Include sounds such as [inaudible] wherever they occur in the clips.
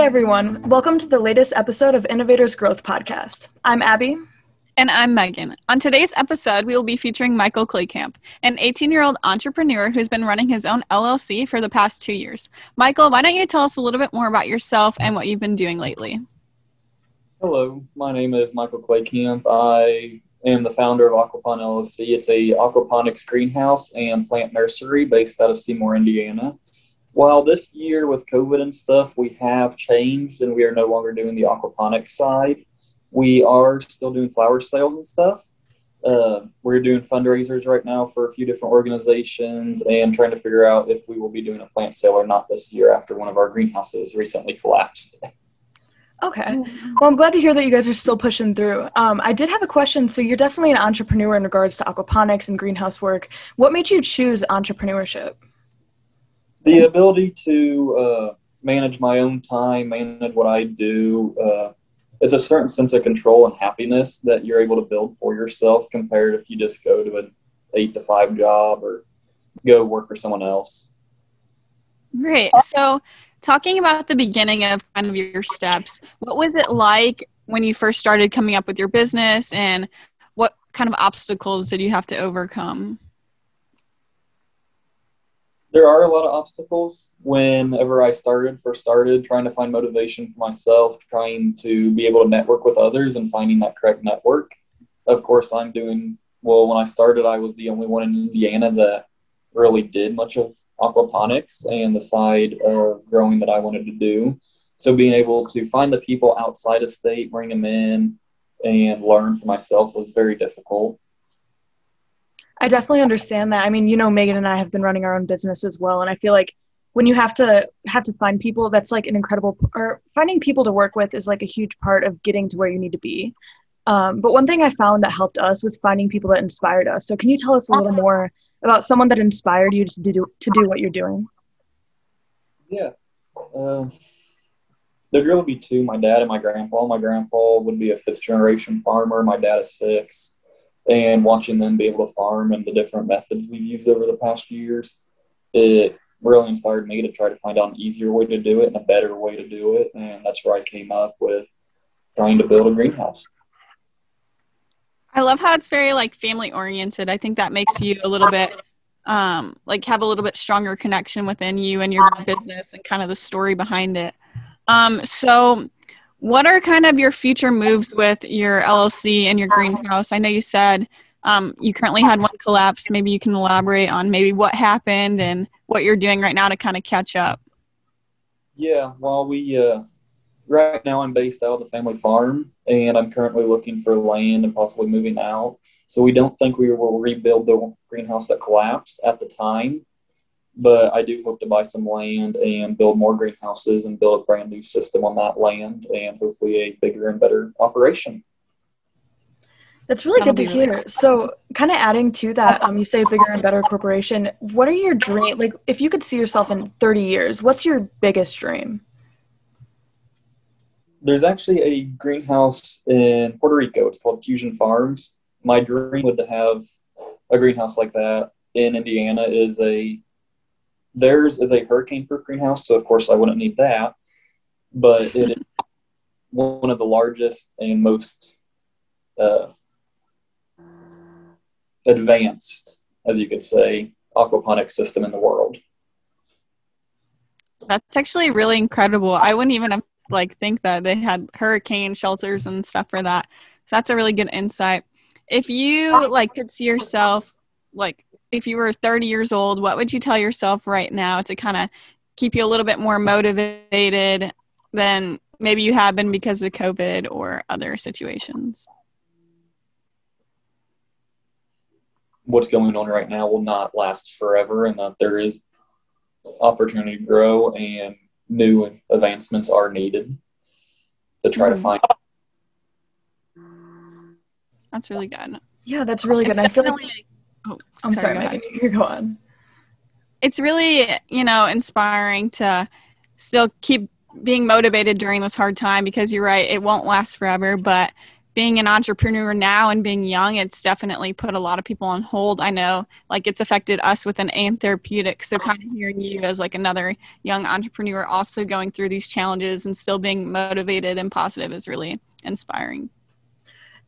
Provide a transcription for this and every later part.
Hey everyone, welcome to the latest episode of Innovators Growth Podcast. I'm Abby. And I'm Megan. On today's episode, we will be featuring Michael Claycamp, an 18 year old entrepreneur who's been running his own LLC for the past two years. Michael, why don't you tell us a little bit more about yourself and what you've been doing lately? Hello, my name is Michael Claycamp. I am the founder of Aquapon LLC. It's a aquaponics greenhouse and plant nursery based out of Seymour, Indiana. While this year with COVID and stuff, we have changed and we are no longer doing the aquaponics side. We are still doing flower sales and stuff. Uh, we're doing fundraisers right now for a few different organizations and trying to figure out if we will be doing a plant sale or not this year after one of our greenhouses recently collapsed. [laughs] Okay. Well, I'm glad to hear that you guys are still pushing through. Um, I did have a question. So, you're definitely an entrepreneur in regards to aquaponics and greenhouse work. What made you choose entrepreneurship? The ability to uh, manage my own time, manage what I do. Uh, it's a certain sense of control and happiness that you're able to build for yourself compared if you just go to an eight to five job or go work for someone else. Great. So, talking about the beginning of kind of your steps, what was it like when you first started coming up with your business and what kind of obstacles did you have to overcome? There are a lot of obstacles whenever I started, first started, trying to find motivation for myself, trying to be able to network with others and finding that correct network. Of course, I'm doing well. When I started, I was the only one in Indiana that really did much of aquaponics and the side of growing that I wanted to do. So being able to find the people outside of state, bring them in, and learn for myself was very difficult. I definitely understand that. I mean, you know, Megan and I have been running our own business as well, and I feel like when you have to have to find people, that's like an incredible. Or finding people to work with is like a huge part of getting to where you need to be. Um, but one thing I found that helped us was finding people that inspired us. So, can you tell us a little more about someone that inspired you to do to do what you're doing? Yeah, um, there'd really be two: my dad and my grandpa. My grandpa would be a fifth generation farmer. My dad is six, and watching them be able to farm and the different methods we've used over the past years, it really inspired me to try to find out an easier way to do it and a better way to do it, and that's where I came up with trying to build a greenhouse. I love how it's very like family oriented. I think that makes you a little bit um like have a little bit stronger connection within you and your business and kind of the story behind it. Um so what are kind of your future moves with your LLC and your greenhouse? I know you said um, you currently had one collapse. Maybe you can elaborate on maybe what happened and what you're doing right now to kind of catch up. Yeah, well, we uh, right now I'm based out of the family farm and I'm currently looking for land and possibly moving out. So we don't think we will rebuild the greenhouse that collapsed at the time, but I do hope to buy some land and build more greenhouses and build a brand new system on that land and hopefully a bigger and better operation. That's really That'll good to hear. Really so, kind of adding to that, um, you say bigger and better corporation. What are your dream? Like, if you could see yourself in 30 years, what's your biggest dream? there's actually a greenhouse in Puerto Rico. It's called Fusion Farms. My dream would to have a greenhouse like that in Indiana is a theirs is a hurricane proof greenhouse, so of course I wouldn't need that. But it is one of the largest and most uh, advanced, as you could say, aquaponics system in the world. That's actually really incredible. I wouldn't even have like think that they had hurricane shelters and stuff for that. So that's a really good insight. If you like could see yourself like if you were 30 years old, what would you tell yourself right now to kind of keep you a little bit more motivated than maybe you have been because of COVID or other situations? What's going on right now will not last forever, and that there is opportunity to grow and new advancements are needed to try mm-hmm. to find. That's really good. Yeah, that's really good. I feel like. Oh, I'm sorry, sorry Megan. [laughs] You go on. It's really, you know, inspiring to still keep being motivated during this hard time because you're right, it won't last forever. But being an entrepreneur now and being young, it's definitely put a lot of people on hold. I know, like, it's affected us with an AIM therapeutic. So, kind of hearing you as like another young entrepreneur also going through these challenges and still being motivated and positive is really inspiring.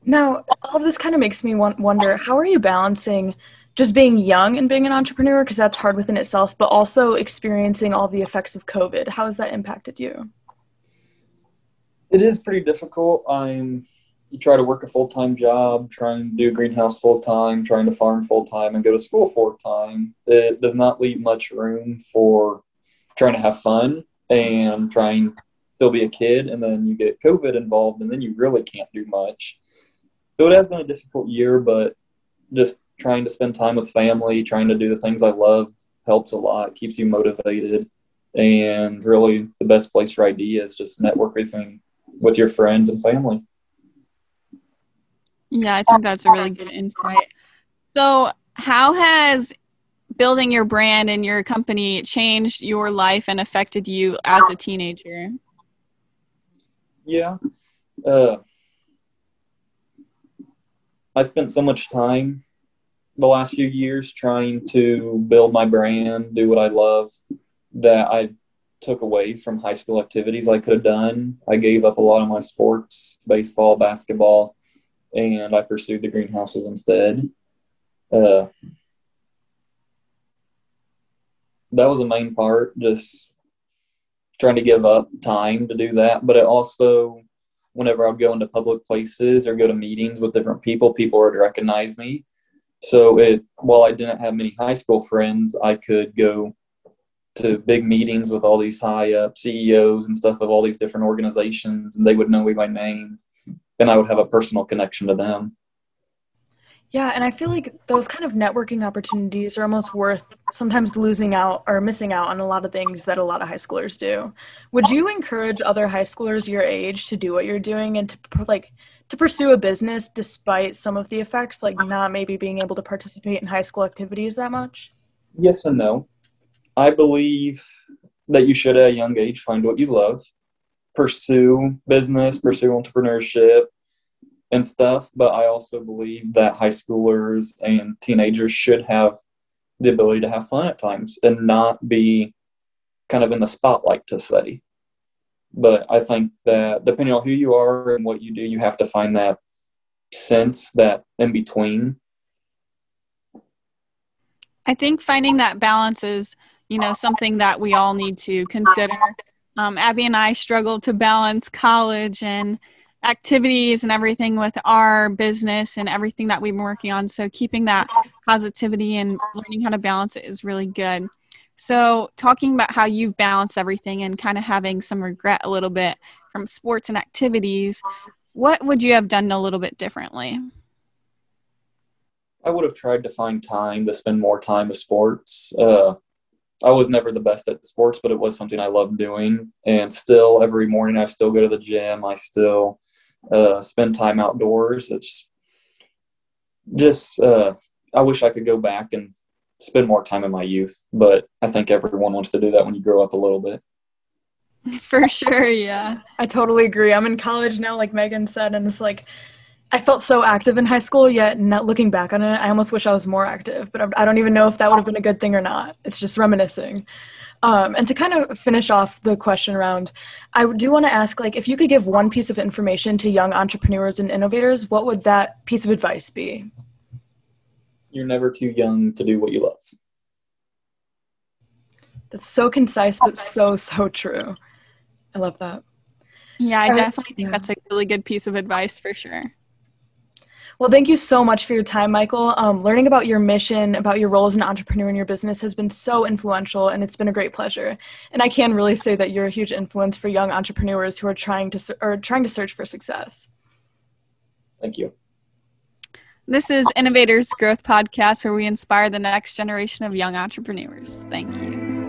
Now, all this kind of makes me wonder how are you balancing just being young and being an entrepreneur? Because that's hard within itself, but also experiencing all the effects of COVID. How has that impacted you? It is pretty difficult. I'm you try to work a full time job, trying to do greenhouse full time, trying to farm full time, and go to school full time. It does not leave much room for trying to have fun and trying to still be a kid. And then you get COVID involved, and then you really can't do much. So it has been a difficult year, but just trying to spend time with family, trying to do the things I love helps a lot, keeps you motivated. And really, the best place for ideas just networking with your friends and family. Yeah, I think that's a really good insight. So, how has building your brand and your company changed your life and affected you as a teenager? Yeah. Uh, I spent so much time the last few years trying to build my brand, do what I love, that I took away from high school activities I could have done. I gave up a lot of my sports, baseball, basketball, and I pursued the greenhouses instead. Uh, that was a main part, just trying to give up time to do that. But it also, whenever I'd go into public places or go to meetings with different people, people would recognize me. So it, while I didn't have many high school friends, I could go to big meetings with all these high up CEOs and stuff of all these different organizations, and they would know me by name then I would have a personal connection to them. Yeah, and I feel like those kind of networking opportunities are almost worth sometimes losing out or missing out on a lot of things that a lot of high schoolers do. Would you encourage other high schoolers your age to do what you're doing and to like to pursue a business despite some of the effects like not maybe being able to participate in high school activities that much? Yes and no. I believe that you should at a young age find what you love pursue business, pursue entrepreneurship and stuff. But I also believe that high schoolers and teenagers should have the ability to have fun at times and not be kind of in the spotlight to study. But I think that depending on who you are and what you do, you have to find that sense that in between. I think finding that balance is, you know, something that we all need to consider um, Abby and I struggled to balance college and activities and everything with our business and everything that we've been working on. So keeping that positivity and learning how to balance it is really good. So talking about how you've balanced everything and kind of having some regret a little bit from sports and activities, what would you have done a little bit differently? I would have tried to find time to spend more time with sports. Uh, I was never the best at sports, but it was something I loved doing. And still, every morning, I still go to the gym. I still uh, spend time outdoors. It's just, uh, I wish I could go back and spend more time in my youth, but I think everyone wants to do that when you grow up a little bit. [laughs] For sure, yeah. I totally agree. I'm in college now, like Megan said, and it's like I felt so active in high school, yet not looking back on it, I almost wish I was more active. But I don't even know if that would have been a good thing or not. It's just reminiscing. Um, and to kind of finish off the question round, I do want to ask, like, if you could give one piece of information to young entrepreneurs and innovators, what would that piece of advice be? You're never too young to do what you love. That's so concise, but so so true. I love that. Yeah, I definitely think yeah. that's a really good piece of advice for sure. Well, thank you so much for your time, Michael. Um, learning about your mission, about your role as an entrepreneur in your business has been so influential, and it's been a great pleasure. And I can really say that you're a huge influence for young entrepreneurs who are trying to or trying to search for success. Thank you. This is Innovators Growth Podcast, where we inspire the next generation of young entrepreneurs. Thank you.